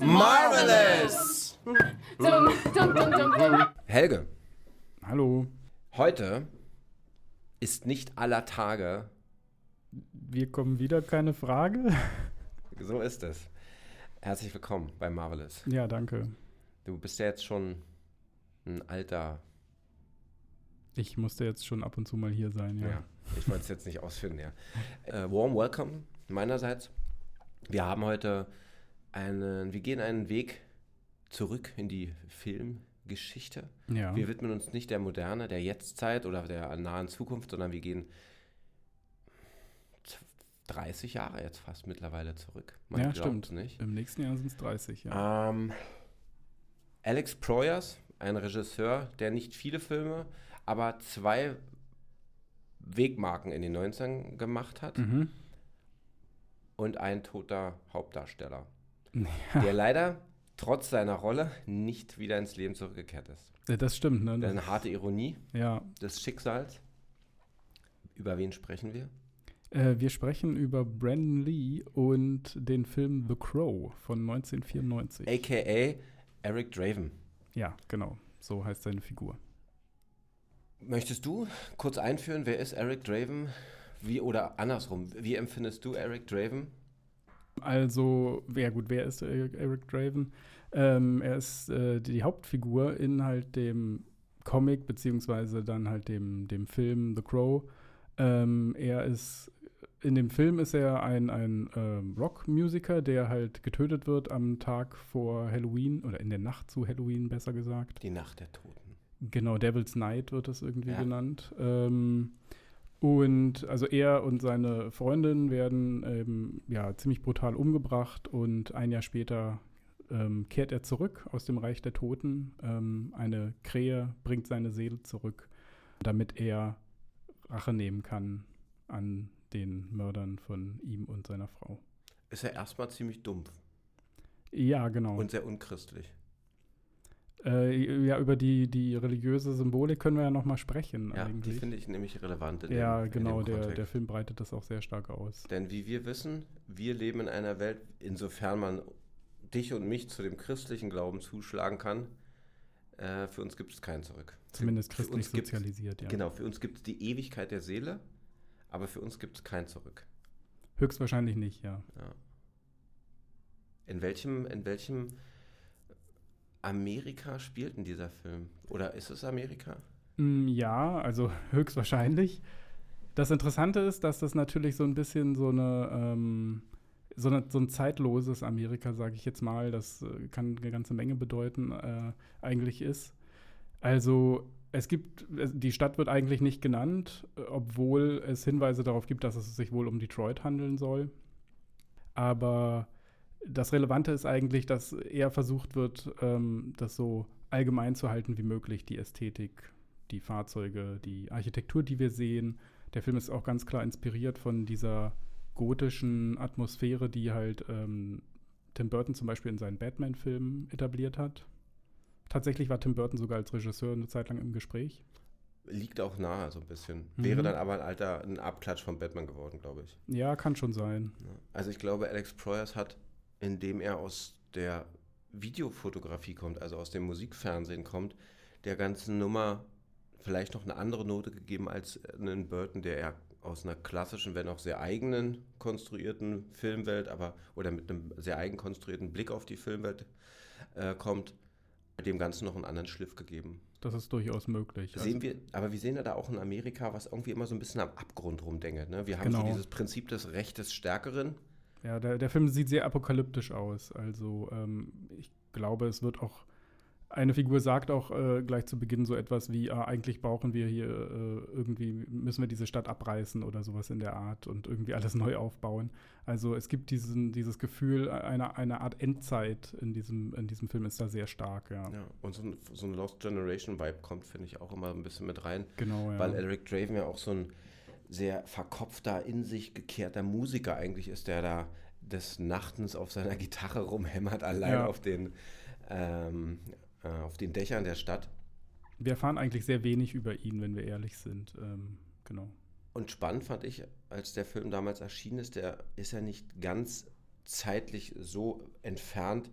Marvelous! Helge, Hallo, heute ist nicht aller Tage, wir kommen wieder, keine Frage? so ist es. Herzlich willkommen bei Marvelous. Ja, danke. Du bist ja jetzt schon ein alter, Ich musste jetzt schon ab und zu mal hier sein, ja. ja, ich wollte es jetzt nicht ausführen, ja. Äh, warm welcome meinerseits. Wir haben heute einen, wir gehen einen Weg zurück in die Filmgeschichte. Ja, Wir widmen uns nicht der Moderne, der Jetztzeit oder der nahen Zukunft, sondern wir gehen z- 30 Jahre jetzt fast mittlerweile zurück. Man ja stimmt. nicht. Im nächsten Jahr sind es 30, ja. Ähm, Alex Proyas, ein Regisseur, der nicht viele Filme, aber zwei Wegmarken in den 90ern gemacht hat Mhm. und ein toter Hauptdarsteller, Ja, der leider trotz seiner Rolle nicht wieder ins Leben zurückgekehrt ist. das stimmt, ne? Eine harte Ironie Ja. des Schicksals. Über wen sprechen wir? Äh, wir sprechen über Brandon Lee und den Film The Crow von 1994. AKA Eric Draven. Ja, genau. So heißt seine Figur. Möchtest du kurz einführen, wer ist Eric Draven? Wie oder andersrum, wie empfindest du Eric Draven? Also, ja gut, wer ist Eric, Draven? Ähm, er ist äh, die Hauptfigur in halt dem Comic, beziehungsweise dann halt dem, dem Film The Crow. Ähm, er ist, in dem Film ist er ein, ein ähm, Rockmusiker, der halt getötet wird am Tag vor Halloween oder in der Nacht zu Halloween, besser gesagt. Die Nacht der Toten. Genau, Devil's Night wird das irgendwie Ja. genannt. Ähm, und also er und seine Freundin werden ähm, ja ziemlich brutal umgebracht und ein Jahr später ähm, kehrt er zurück aus dem Reich der Toten. Ähm, eine Krähe bringt seine Seele zurück, damit er Rache nehmen kann an den Mördern von ihm und seiner Frau. Ist er erstmal ziemlich dumpf Ja, genau. und sehr unchristlich. äh, ja, über die, die religiöse Symbolik können wir ja noch mal sprechen Ja, die eigentlich. finde ich nämlich relevant in Ja, dem, in genau, dem der, Kontext. der Film breitet das auch sehr stark aus. Denn wie wir wissen, wir leben in einer Welt, insofern man dich und mich zu dem christlichen Glauben zuschlagen kann, äh, für uns gibt es kein Zurück. Zumindest für, christlich sozialisiert, ja. Genau, für uns gibt es die Ewigkeit der Seele, aber für uns gibt es kein Zurück. Höchstwahrscheinlich nicht, ja. Ja. In welchem, in welchem Amerika spielt denn dieser Film? Oder ist es Amerika? Mm, Ja, also höchstwahrscheinlich. Das Interessante ist, dass das natürlich so ein bisschen so eine, ähm, so, eine so ein zeitloses Amerika, sage ich jetzt mal, das äh, kann eine ganze Menge bedeuten, äh, eigentlich ist. Also es gibt, die Stadt wird eigentlich nicht genannt, äh, obwohl es Hinweise darauf gibt, dass es sich wohl um Detroit handeln soll. Aber das Relevante ist eigentlich, dass eher versucht wird, ähm, das so allgemein zu halten wie möglich, die Ästhetik, die Fahrzeuge, die Architektur, die wir sehen. Der Film ist auch ganz klar inspiriert von dieser gotischen Atmosphäre, die halt ähm, Tim Burton zum Beispiel in seinen Batman-Filmen etabliert hat. Tatsächlich war Tim Burton sogar als Regisseur eine Zeit lang im Gespräch. Liegt auch nahe so ein bisschen. Mhm. Wäre dann aber ein alter, ein Abklatsch von Batman geworden, glaube ich. Ja, kann schon sein. Also ich glaube, Alex Proyas hat, indem er aus der Videofotografie kommt, also aus dem Musikfernsehen kommt, der ganzen Nummer vielleicht noch eine andere Note gegeben als einen Burton, der eher aus einer klassischen, wenn auch sehr eigenen konstruierten Filmwelt, aber oder mit einem sehr eigen konstruierten Blick auf die Filmwelt äh, kommt, dem Ganzen noch einen anderen Schliff gegeben. Das ist durchaus möglich. Also Sehen wir, aber wir sehen ja da auch in Amerika, was irgendwie immer so ein bisschen am Abgrund rumdengelt. Ne? Wir haben so Genau. dieses Prinzip des Recht des Stärkeren. Ja, der, der Film sieht sehr apokalyptisch aus. Also ähm, ich glaube, es wird auch, eine Figur sagt auch äh, gleich zu Beginn so etwas wie, ah, eigentlich brauchen wir hier äh, irgendwie, müssen wir diese Stadt abreißen oder sowas in der Art und irgendwie alles neu aufbauen. Also es gibt diesen, dieses Gefühl, einer eine Art Endzeit in diesem, in diesem Film ist da sehr stark, ja. Ja, und so ein, so ein Lost Generation Vibe kommt, finde ich, auch immer ein bisschen mit rein. Genau, ja. Weil Eric Draven ja auch so ein sehr verkopfter, in sich gekehrter Musiker eigentlich ist, der da des Nachtens auf seiner Gitarre rumhämmert, allein Ja. auf den, ähm, äh, auf den Dächern der Stadt. Wir erfahren eigentlich sehr wenig über ihn, wenn wir ehrlich sind. Ähm, genau. Und spannend fand ich, als der Film damals erschienen ist, der ist ja nicht ganz zeitlich so entfernt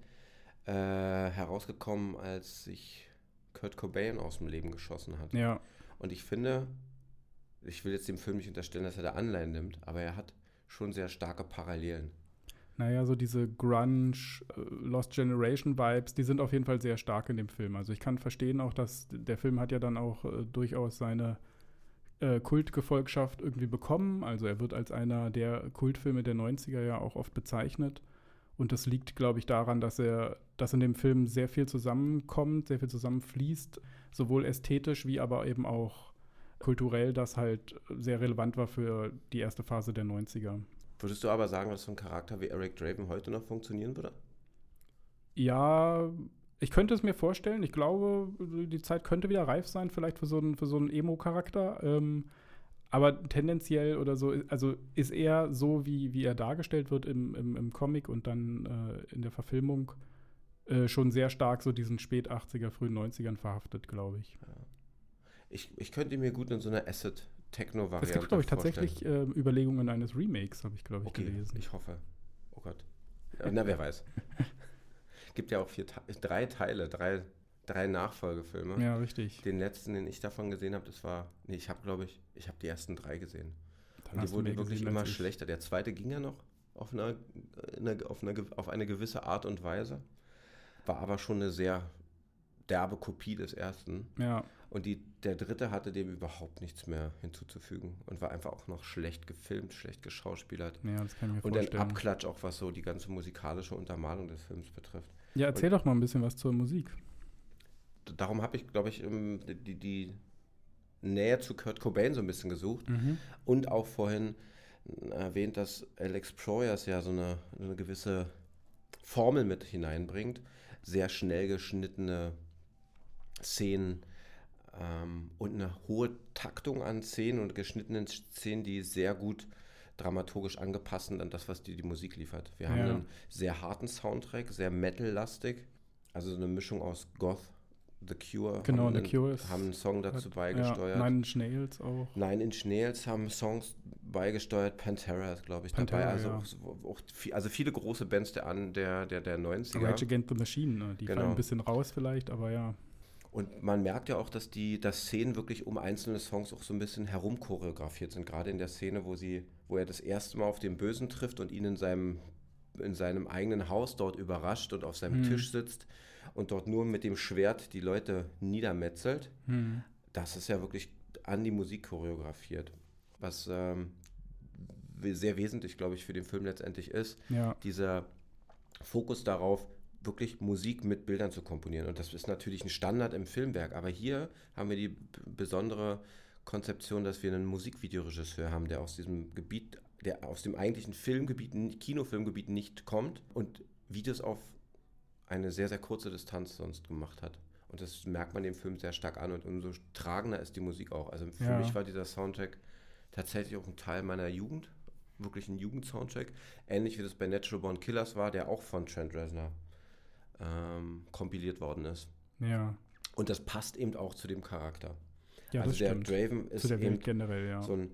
äh, herausgekommen, als sich Kurt Cobain aus dem Leben geschossen hat. Ja. Und ich finde, ich will jetzt dem Film nicht unterstellen, dass er da Anleihen nimmt, aber er hat schon sehr starke Parallelen. Naja, so diese Grunge, äh, Lost Generation Vibes, die sind auf jeden Fall sehr stark in dem Film. Also ich kann verstehen auch, dass der Film hat ja dann auch äh, durchaus seine äh, Kultgefolgschaft irgendwie bekommen. Also er wird als einer der Kultfilme der 90er ja auch oft bezeichnet. Und das liegt, glaube ich, daran, dass er, dass in dem Film sehr viel zusammenkommt, sehr viel zusammenfließt, sowohl ästhetisch wie aber eben auch kulturell, das halt sehr relevant war für die erste Phase der 90er. Würdest du aber sagen, dass so ein Charakter wie Eric Draven heute noch funktionieren würde? Ja, ich könnte es mir vorstellen. Ich glaube, die Zeit könnte wieder reif sein, vielleicht für so einen, für so einen Emo-Charakter. Ähm, aber tendenziell oder so, also ist er so, wie, wie er dargestellt wird im, im, im Comic und dann äh, in der Verfilmung, äh, schon sehr stark so diesen spät 80er, frühen 90ern verhaftet, glaube ich. Ja. Ich, ich könnte mir gut in so einer Acid-Techno-Variante Es gibt, glaube ich, tatsächlich äh, Überlegungen eines Remakes, habe ich, glaube ich, okay, gelesen. Ich hoffe. Oh Gott. Na, wer weiß. gibt ja auch vier, drei Teile, drei, drei Nachfolgefilme. Ja, richtig. Den letzten, den ich davon gesehen habe, das war, nee, ich habe, glaube ich, ich habe die ersten drei gesehen. Dann Und die wurden wirklich gesehen, immer schlechter. Der zweite ging ja noch auf eine, auf, eine, auf eine gewisse Art und Weise, war aber schon eine sehr derbe Kopie des ersten. Ja. Und die, der dritte hatte dem überhaupt nichts mehr hinzuzufügen und war einfach auch noch schlecht gefilmt, schlecht geschauspielert. Ja, das kann ich mir und vorstellen. ein Abklatsch auch, was so die ganze musikalische Untermalung des Films betrifft. Ja, erzähl und doch mal ein bisschen was zur Musik. Darum habe ich, glaube ich, die, die Nähe zu Kurt Cobain so ein bisschen gesucht Mhm. und auch vorhin erwähnt, dass Alex Proyas ja so eine, eine gewisse Formel mit hineinbringt. Sehr schnell geschnittene Szenen ähm, und eine hohe Taktung an Szenen und geschnittenen Szenen, die sehr gut dramaturgisch angepasst sind an das, was die, die Musik liefert. Wir haben Ja. einen sehr harten Soundtrack, sehr metal-lastig, also so eine Mischung aus Goth, The Cure, Genau, haben, The einen, Cure ist- haben einen Song dazu Ja, beigesteuert. Nine Inch Nails auch. Nine Inch Nails haben Songs beigesteuert, Pantera ist, glaube ich, Pantera, dabei. Also, ja. auch, auch viel, also viele große Bands der, an, der, der, der 90er. Rage Against the Machine, ne? die Genau. fallen ein bisschen raus vielleicht, aber ja. Und man merkt ja auch, dass die dass Szenen wirklich um einzelne Songs auch so ein bisschen herumchoreografiert sind. Gerade in der Szene, wo sie, wo er das erste Mal auf den Bösen trifft und ihn in seinem, in seinem eigenen Haus dort überrascht und auf seinem Hm. Tisch sitzt und dort nur mit dem Schwert die Leute niedermetzelt. Hm. Das ist ja wirklich an die Musik choreografiert. Was ähm, sehr wesentlich, glaube ich, für den Film letztendlich ist. Ja, Dieser Fokus darauf, wirklich Musik mit Bildern zu komponieren. Und das ist natürlich ein Standard im Filmwerk. Aber hier haben wir die besondere Konzeption, dass wir einen Musikvideoregisseur haben, der aus diesem Gebiet, der aus dem eigentlichen Filmgebiet, Kinofilmgebiet nicht kommt und Videos auf eine sehr, sehr kurze Distanz sonst gemacht hat. Und das merkt man dem Film sehr stark an und umso tragender ist die Musik auch. Also für Ja. mich war dieser Soundtrack tatsächlich auch ein Teil meiner Jugend, wirklich ein Jugendsoundtrack. Ähnlich wie das bei Natural Born Killers war, der auch von Trent Reznor ähm, kompiliert worden ist. ja. Und das passt eben auch zu dem Charakter. Ja, also der stimmt. Draven ist eben generell, ja. so ein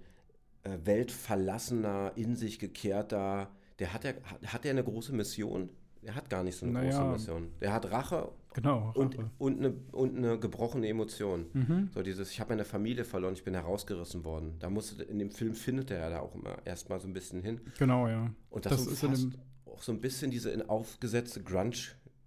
äh, weltverlassener, in sich gekehrter, der hat ja hat, hat der eine große Mission? Der hat gar nicht so eine Naja. große Mission. Der hat Rache genau. und, Rache. und, eine, und eine gebrochene Emotion. Mhm. So dieses, ich habe meine Familie verloren, ich bin herausgerissen worden. Da musste, in dem Film findet er ja da auch immer erstmal so ein bisschen hin. Genau, ja. Und das, Das ist auch so ein bisschen diese in aufgesetzte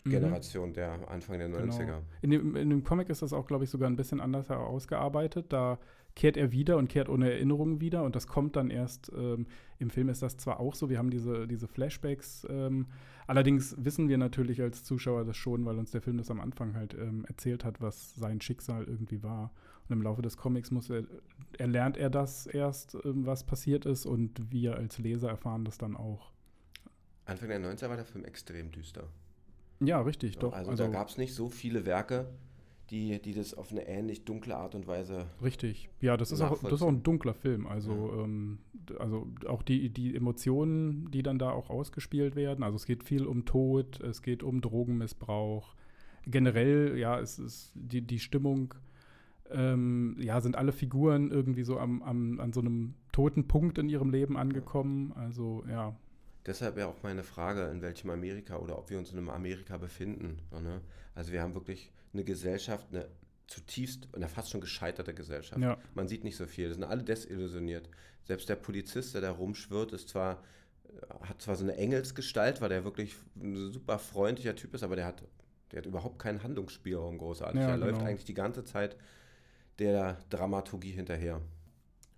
Grunge-Generation der Anfang der 90er. Genau. In dem, in dem Comic ist das auch, glaube ich, sogar ein bisschen anders ausgearbeitet. Da kehrt er wieder und kehrt ohne Erinnerungen wieder und das kommt dann erst, ähm, im Film ist das zwar auch so, wir haben diese, diese Flashbacks, ähm, allerdings wissen wir natürlich als Zuschauer das schon, weil uns der Film das am Anfang halt ähm, erzählt hat, was sein Schicksal irgendwie war. Und im Laufe des Comics muss er, erlernt er das erst, ähm, was passiert ist und wir als Leser erfahren das dann auch. Anfang der 90er war der Film extrem düster. Ja, richtig, doch. also, da gab es nicht so viele Werke, die, die das auf eine ähnlich dunkle Art und Weise. Richtig. Ja, das ist auch, das ist auch ein dunkler Film. Also, ähm, d- also auch die, die Emotionen, die dann da auch ausgespielt werden. Also es geht viel um Tod, es geht um Drogenmissbrauch, generell, ja, es ist die, die Stimmung, ähm, ja, sind alle Figuren irgendwie so am, am, an so einem toten Punkt in ihrem Leben angekommen. Also, ja. Deshalb ja auch meine Frage, in welchem Amerika oder ob wir uns in einem Amerika befinden. Ne? Also wir haben wirklich eine Gesellschaft, eine zutiefst, eine fast schon gescheiterte Gesellschaft. Ja. Man sieht nicht so viel. Das sind alle desillusioniert. Selbst der Polizist, der da rumschwirrt, ist zwar, äh, hat zwar so eine Engelsgestalt, weil der wirklich ein super freundlicher Typ ist, aber der hat, der hat überhaupt keinen Handlungsspielraum großartig. Ja, er genau. läuft eigentlich die ganze Zeit der Dramaturgie hinterher.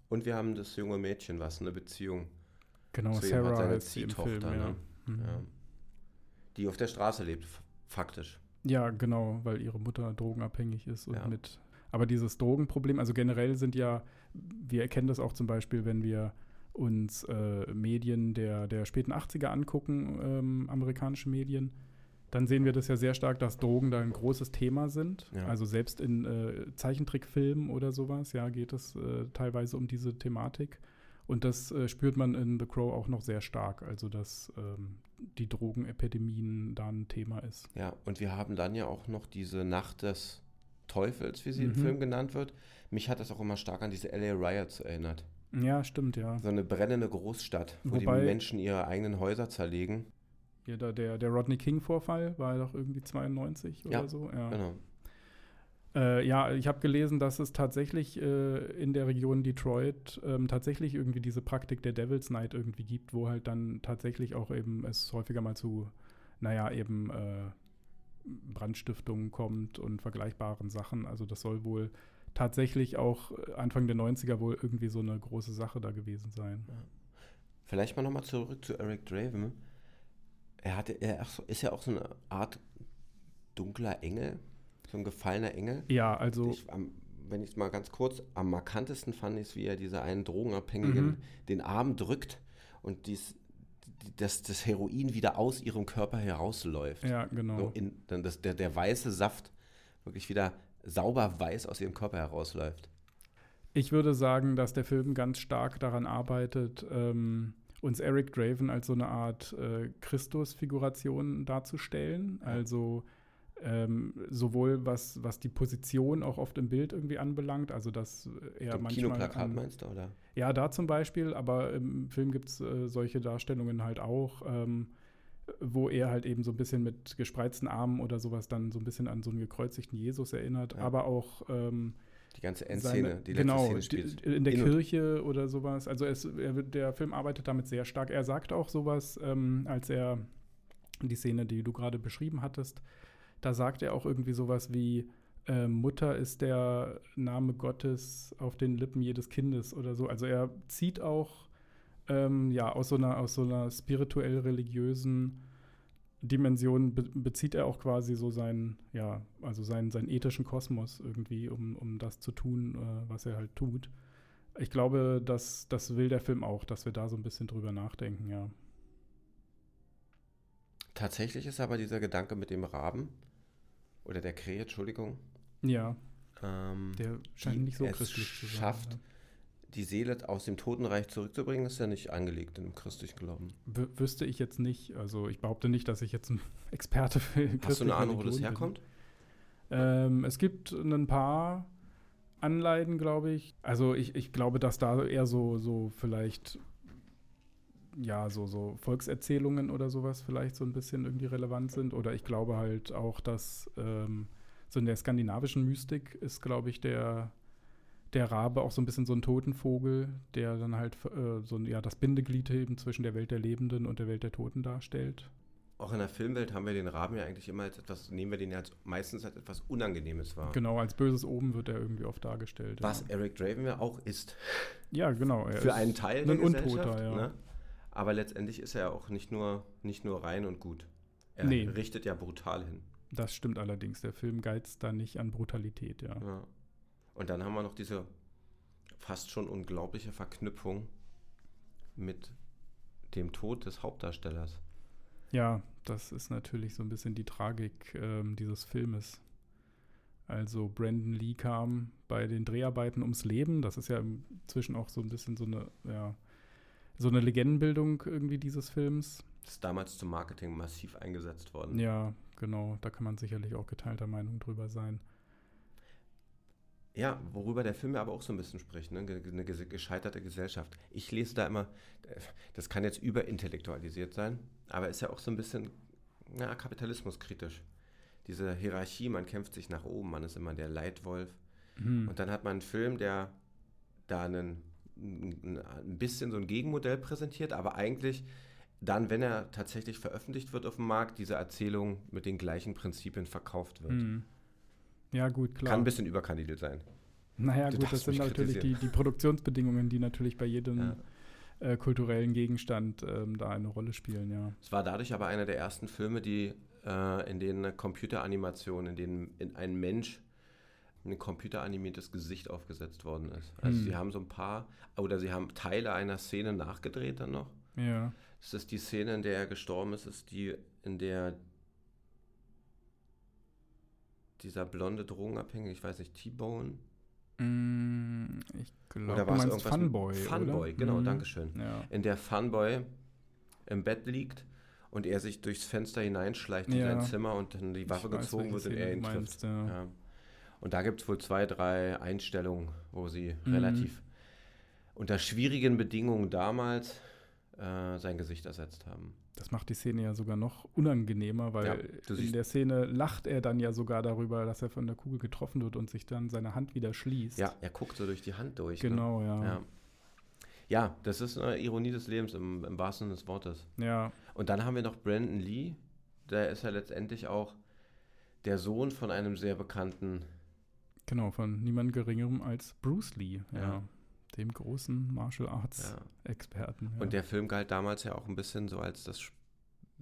Und wir haben das junge Mädchen, was eine Beziehung genau, zu Sarah hat, seine Ziehtochter, ne? mhm. ja. die auf der Straße lebt, faktisch. Ja, genau, weil ihre Mutter drogenabhängig ist und ja. mit. Aber dieses Drogenproblem, also generell sind ja, wir erkennen das auch zum Beispiel, wenn wir uns äh, Medien der, der späten 80er angucken, ähm, amerikanische Medien, dann sehen wir das ja sehr stark, dass Drogen da ein großes Thema sind. Ja. Also selbst in äh, Zeichentrickfilmen oder sowas, ja, geht es äh, teilweise um diese Thematik. Und das äh, spürt man in The Crow auch noch sehr stark, also dass ähm, die Drogenepidemien da ein Thema ist. Ja, und wir haben dann ja auch noch diese Nacht des Teufels, wie sie mhm. im Film genannt wird. Mich hat das auch immer stark an diese LA Riots erinnert. Ja, stimmt, ja. So eine brennende Großstadt, wo Wobei, die Menschen ihre eigenen Häuser zerlegen. Ja, da der, der Rodney King-Vorfall war ja doch irgendwie 92 ja, oder so. Ja, genau. Äh, ja, ich habe gelesen, dass es tatsächlich äh, in der Region Detroit ähm, tatsächlich irgendwie diese Praktik der Devil's Night irgendwie gibt, wo halt dann tatsächlich auch eben es häufiger mal zu, naja, eben äh, Brandstiftungen kommt und vergleichbaren Sachen. Also das soll wohl tatsächlich auch Anfang der 90er wohl irgendwie so eine große Sache da gewesen sein. Vielleicht mal nochmal zurück zu Eric Draven. Er, hatte, er ist ja auch so eine Art dunkler Engel, so ein gefallener Engel. Ja, also. Ich, am, wenn ich es mal ganz kurz, am markantesten fand ich es, wie er diese einen Drogenabhängigen mhm. den Arm drückt und dies, dass das Heroin wieder aus ihrem Körper herausläuft. Ja, genau. So in, dann das, der, der weiße Saft wirklich wieder sauber weiß aus ihrem Körper herausläuft. Ich würde sagen, dass der Film ganz stark daran arbeitet, ähm, uns Eric Draven als so eine Art äh, Christusfiguration darzustellen. Also ähm, sowohl was, was die Position auch oft im Bild irgendwie anbelangt, also dass er Dem manchmal. Kinoplakat an, meinst du, oder? Ja, da zum Beispiel, aber im Film gibt es äh, solche Darstellungen halt auch, ähm, wo er halt eben so ein bisschen mit gespreizten Armen oder sowas dann so ein bisschen an so einen gekreuzigten Jesus erinnert, ja. aber auch. Ähm, die ganze Endszene, seine, die letzte genau, Szene spielt. in der in Kirche oder sowas. Also es, er, der Film arbeitet damit sehr stark. Er sagt auch sowas, ähm, als er die Szene, die du gerade beschrieben hattest, da sagt er auch irgendwie sowas wie, äh, Mutter ist der Name Gottes auf den Lippen jedes Kindes oder so. Also er zieht auch ähm, ja, aus so einer, aus so einer spirituell-religiösen Dimension be bezieht er auch quasi so seinen, ja, also seinen, seinen ethischen Kosmos irgendwie, um, um das zu tun, äh, was er halt tut. Ich glaube, das, das will der Film auch, dass wir da so ein bisschen drüber nachdenken, ja. Tatsächlich ist aber dieser Gedanke mit dem Raben oder der Krähe, Entschuldigung. Ja. Ähm, der scheint nicht so christlich zu sein. schafft, ja. die Seele aus dem Totenreich zurückzubringen, ist ja nicht angelegt im christlichen Glauben. W wüsste ich jetzt nicht. Also ich behaupte nicht, dass ich jetzt ein Experte für Hast du eine Ahnung, wo das herkommt? Ähm, es gibt ein paar Anleiten, glaube ich. Also ich, ich glaube, dass da eher so, so vielleicht ja, so, so Volkserzählungen oder sowas vielleicht so ein bisschen irgendwie relevant sind. Oder ich glaube halt auch, dass ähm, so in der skandinavischen Mystik ist, glaube ich, der, der Rabe auch so ein bisschen so ein Totenvogel, der dann halt äh, so ja, das Bindeglied eben zwischen der Welt der Lebenden und der Welt der Toten darstellt. Auch in der Filmwelt haben wir den Raben ja eigentlich immer als etwas, nehmen wir den ja als, meistens als etwas Unangenehmes wahr. Genau, als böses Oben wird er irgendwie oft dargestellt. Was ja. Eric Draven ja auch ist. Ja, genau. Für einen Teil ein der Untoter, ja. Ne? Aber letztendlich ist er ja auch nicht nur, nicht nur rein und gut. Er nee. richtet ja brutal hin. Das stimmt allerdings. Der Film geizt da nicht an Brutalität, ja. ja. Und dann haben wir noch diese fast schon unglaubliche Verknüpfung mit dem Tod des Hauptdarstellers. Ja, das ist natürlich so ein bisschen die Tragik ähm, dieses Filmes. Also Brandon Lee kam bei den Dreharbeiten ums Leben. Das ist ja inzwischen auch so ein bisschen so eine, ja, so eine Legendenbildung irgendwie dieses Films. Das ist damals zum Marketing massiv eingesetzt worden. Ja, genau, da kann man sicherlich auch geteilter Meinung drüber sein. Ja, worüber der Film ja aber auch so ein bisschen spricht, ne? eine gescheiterte Gesellschaft. Ich lese da immer, das kann jetzt überintellektualisiert sein, aber ist ja auch so ein bisschen ja, kapitalismuskritisch. Diese Hierarchie, man kämpft sich nach oben, man ist immer der Leitwolf. Mhm. Und dann hat man einen Film, der da einen, ein bisschen so ein Gegenmodell präsentiert, aber eigentlich dann, wenn er tatsächlich veröffentlicht wird auf dem Markt, diese Erzählung mit den gleichen Prinzipien verkauft wird. Mhm. Ja, gut, klar. Kann ein bisschen überkandidelt sein. Naja, du gut, das sind natürlich die, die, Produktionsbedingungen, die natürlich bei jedem ja. äh, kulturellen Gegenstand ähm, da eine Rolle spielen, ja. Es war dadurch aber einer der ersten Filme, die äh, in denen eine Computeranimation, in denen in ein Mensch ein computeranimiertes Gesicht aufgesetzt worden ist. Also hm. sie haben so ein paar, oder sie haben Teile einer Szene nachgedreht dann noch. Ja. Das ist die Szene, in der er gestorben ist, ist die, in der dieser blonde Drogenabhängige, ich weiß nicht, T-Bone. Mm, ich glaube, du meinst Funboy. Funboy, oder? genau, mhm. Dankeschön. Ja. In der Funboy im Bett liegt und er sich durchs Fenster hineinschleicht ja. in sein Zimmer und dann die Waffe ich gezogen weiß, wird und er ihn meinst, trifft. Ja. Und da gibt es wohl zwei, drei Einstellungen, wo sie mhm. relativ unter schwierigen Bedingungen damals äh, sein Gesicht ersetzt haben. Das macht die Szene ja sogar noch unangenehmer, weil ja, in der Szene lacht er dann ja sogar darüber, dass er von der Kugel getroffen wird und sich dann seine Hand wieder schließt. Ja, er guckt so durch die Hand durch. Ne? Genau, ne? ja. ja. Ja, das ist eine Ironie des Lebens im, im wahrsten Sinne des Wortes. Ja. Und dann haben wir noch Brandon Lee. Der ist ja letztendlich auch der Sohn von einem sehr bekannten. Genau, von niemand Geringerem als Bruce Lee. Ja. ja dem großen Martial Arts-Experten. Ja. Und der Film galt damals ja auch ein bisschen so als das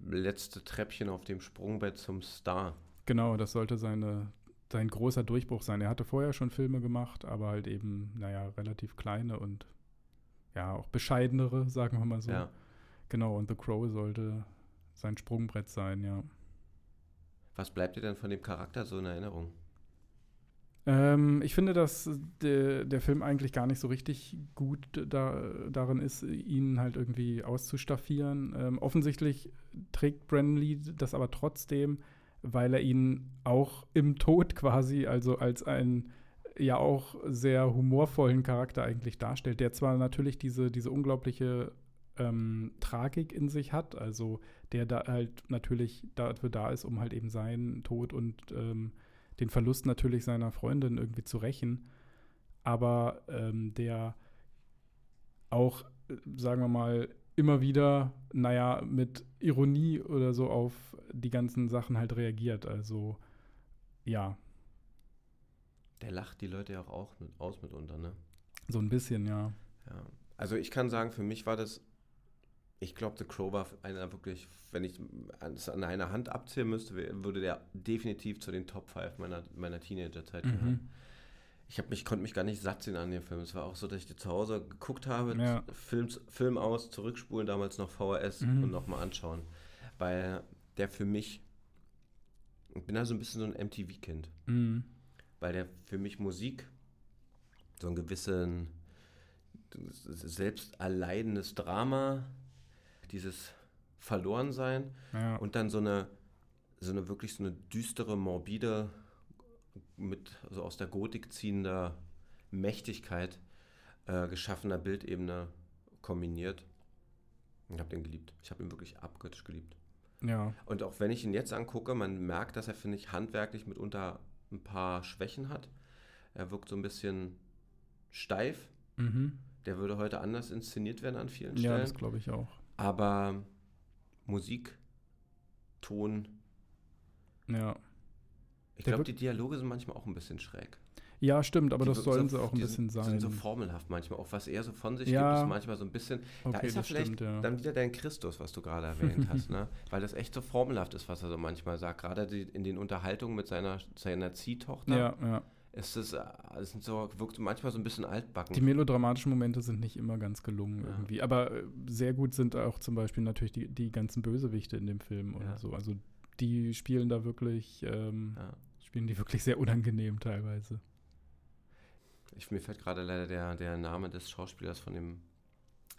letzte Treppchen auf dem Sprungbett zum Star. Genau, das sollte seine, sein großer Durchbruch sein. Er hatte vorher schon Filme gemacht, aber halt eben, naja, relativ kleine und ja, auch bescheidenere, sagen wir mal so. Ja. Genau, und The Crow sollte sein Sprungbrett sein, ja. Was bleibt dir denn von dem Charakter so in Erinnerung? Ähm, ich finde, dass de, der Film eigentlich gar nicht so richtig gut da, darin ist, ihn halt irgendwie auszustaffieren. Ähm, offensichtlich trägt Brandon das aber trotzdem, weil er ihn auch im Tod quasi, also als einen ja auch sehr humorvollen Charakter eigentlich darstellt, der zwar natürlich diese, diese unglaubliche ähm, Tragik in sich hat, also der da halt natürlich dafür da ist, um halt eben seinen Tod und ähm, den Verlust natürlich seiner Freundin irgendwie zu rächen, aber ähm, der auch, sagen wir mal, immer wieder, naja, mit Ironie oder so auf die ganzen Sachen halt reagiert. Also, ja. Der lacht die Leute ja auch, auch mit, aus mitunter, ne? So ein bisschen, ja. Ja. Also ich kann sagen, für mich war das ich glaube, The Crow war einer wirklich, wenn ich es an einer Hand abzählen müsste, würde der definitiv zu den Top 5 meiner, meiner Teenagerzeit gehören. Mhm. Ich mich, konnte mich gar nicht satt sehen an dem Film. Es war auch so, dass ich zu Hause geguckt habe, ja. Film, Film aus, zurückspulen, damals noch VHS mhm. und nochmal anschauen. Weil der für mich, ich bin da so ein bisschen so ein MTV-Kind. Mhm. Weil der für mich Musik so ein gewissen selbst erleidendes Drama dieses Verlorensein ja. und dann so eine, so eine wirklich so eine düstere, morbide, mit so aus der Gotik ziehender Mächtigkeit äh, geschaffener Bildebene kombiniert. Ich habe den geliebt. Ich habe ihn wirklich abgöttisch geliebt. Ja. Und auch wenn ich ihn jetzt angucke, man merkt, dass er, finde ich, handwerklich mitunter ein paar Schwächen hat. Er wirkt so ein bisschen steif. Mhm. Der würde heute anders inszeniert werden an vielen Stellen. Ja, das glaube ich auch. Aber Musik, Ton. Ja. Ich glaube, die Dialoge sind manchmal auch ein bisschen schräg. Ja, stimmt, aber die das sollen so, sie auch ein bisschen sein. sind so formelhaft manchmal. Auch was er so von sich ja. gibt, ist manchmal so ein bisschen. Okay, da ist er vielleicht stimmt, ja. dann wieder dein Christus, was du gerade erwähnt hast, ne? Weil das echt so formelhaft ist, was er so manchmal sagt. Gerade in den Unterhaltungen mit seiner, seiner Ziehtochter. Ja, ja es ist, es sind so, wirkt manchmal so ein bisschen altbacken. Die melodramatischen Momente sind nicht immer ganz gelungen ja. irgendwie. Aber äh, sehr gut sind auch zum Beispiel natürlich die, die ganzen Bösewichte in dem Film und ja. so. Also die spielen da wirklich, ähm, ja. spielen die wirklich sehr unangenehm teilweise. Ich, mir fällt gerade leider der, der Name des Schauspielers von dem,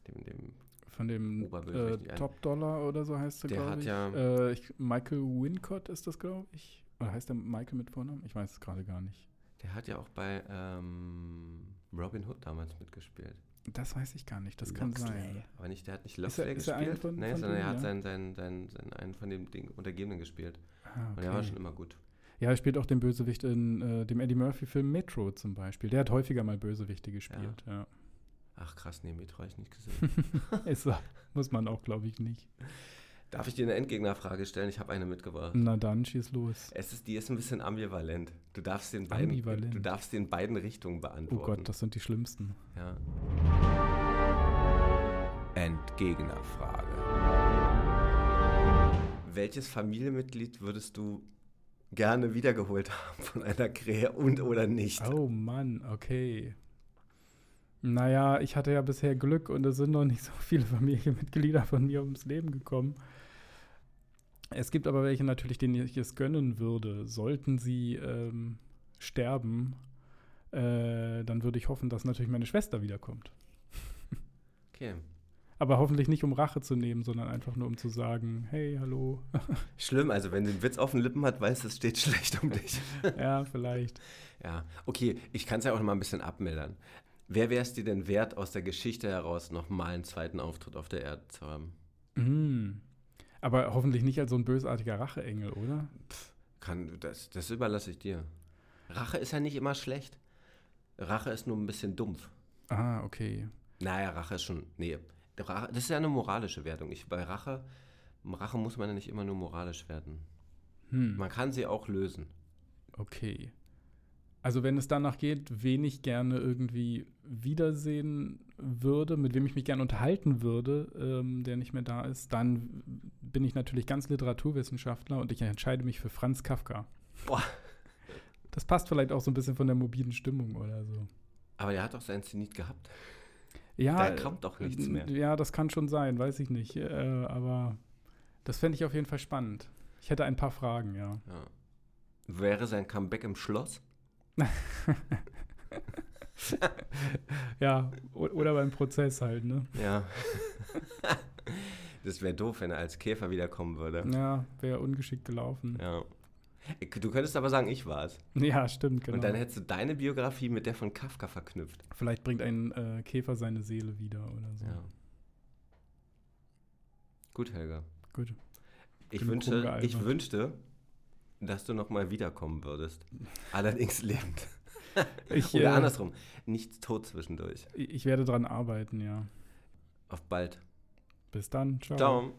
dem, dem von dem äh. Top Dollar oder so heißt er, glaube ich. ja- Äh, ich. Michael Wincott ist das, glaube ich. Oder heißt der Michael mit Vornamen? Ich weiß es gerade gar nicht. Der hat ja auch bei ähm, Robin Hood damals mitgespielt. Das weiß ich gar nicht, das kann Loxley. sein. Aber nicht, der hat nicht Ist Loxley ist er einer gespielt, von- nee, von sondern er hat ja? seinen, seinen, seinen, seinen, einen von dem Ding Untergebenen gespielt. Ah, Und der war okay. schon immer gut. Ja, er spielt auch den Bösewicht in äh, dem Eddie Murphy-Film Metro zum Beispiel. Der hat häufiger mal Bösewichte gespielt. Ja. Ach krass, nee, Metro habe ich nicht gesehen. Ist. Muss man auch, glaube ich, nicht. Darf ich dir eine Endgegnerfrage stellen? Ich habe eine mitgebracht. Na dann, schieß los. Es ist, die ist ein bisschen ambivalent. Du darfst den beiden, Ambivalent. du darfst den beiden Richtungen Oh beantworten. Gott, das sind die schlimmsten. Ja. Endgegnerfrage. Welches Familienmitglied würdest du gerne wiedergeholt haben von einer Krähe und oder nicht? Oh Mann, okay. Naja, ich hatte ja bisher Glück und es sind noch nicht so viele Familienmitglieder von mir ums Leben gekommen. Es gibt aber welche natürlich, denen ich es gönnen würde. Sollten sie ähm, sterben, äh, dann würde ich hoffen, dass natürlich meine Schwester wiederkommt. Okay. Aber hoffentlich nicht, um Rache zu nehmen, sondern einfach nur, um zu sagen, hey, hallo. Schlimm, also wenn sie einen Witz auf den Lippen hat, weißt du, es steht schlecht um dich. ja, vielleicht. Ja, okay, ich kann es ja auch noch mal ein bisschen abmildern. Wer wäre es dir denn wert, aus der Geschichte heraus nochmal einen zweiten Auftritt auf der Erde zu haben? Mhm. Aber hoffentlich nicht als so ein bösartiger Racheengel, oder? Kann, das, das überlasse ich dir. Rache ist ja nicht immer schlecht. Rache ist nur ein bisschen dumpf. Ah, okay. Naja, Rache ist schon. Nee, Rache, das ist ja eine moralische Wertung. Ich, bei Rache, Rache muss man ja nicht immer nur moralisch werden. Hm. Man kann sie auch lösen. Okay. Also wenn es danach geht, wen ich gerne irgendwie wiedersehen würde, mit wem ich mich gerne unterhalten würde, ähm, der nicht mehr da ist, dann bin ich natürlich ganz Literaturwissenschaftler und ich entscheide mich für Franz Kafka. Boah. Das passt vielleicht auch so ein bisschen von der mobilen Stimmung oder so. Aber er hat doch seinen Zenit gehabt. Ja, Da kommt doch nichts mehr. Ja, das kann schon sein, weiß ich nicht. Äh, aber das fände ich auf jeden Fall spannend. Ich hätte ein paar Fragen, ja. Ja. Wäre sein Comeback im Schloss? Ja, oder beim Prozess halt, ne? Ja. das wäre doof, wenn er als Käfer wiederkommen würde. Ja, wäre ungeschickt gelaufen. Ja. Du könntest aber sagen, ich war es. Ja, stimmt, genau. Und dann hättest du deine Biografie mit der von Kafka verknüpft. Vielleicht bringt ein äh, Käfer seine Seele wieder oder so. Ja. Gut, Helga. Gut. Ich, Genug rumgealbert. ich wünschte, dass du nochmal wiederkommen würdest. Allerdings lebend. Ich, Oder äh, andersrum, nicht tot zwischendurch. Ich werde dran arbeiten, ja. Auf bald. Bis dann. Ciao. Ciao.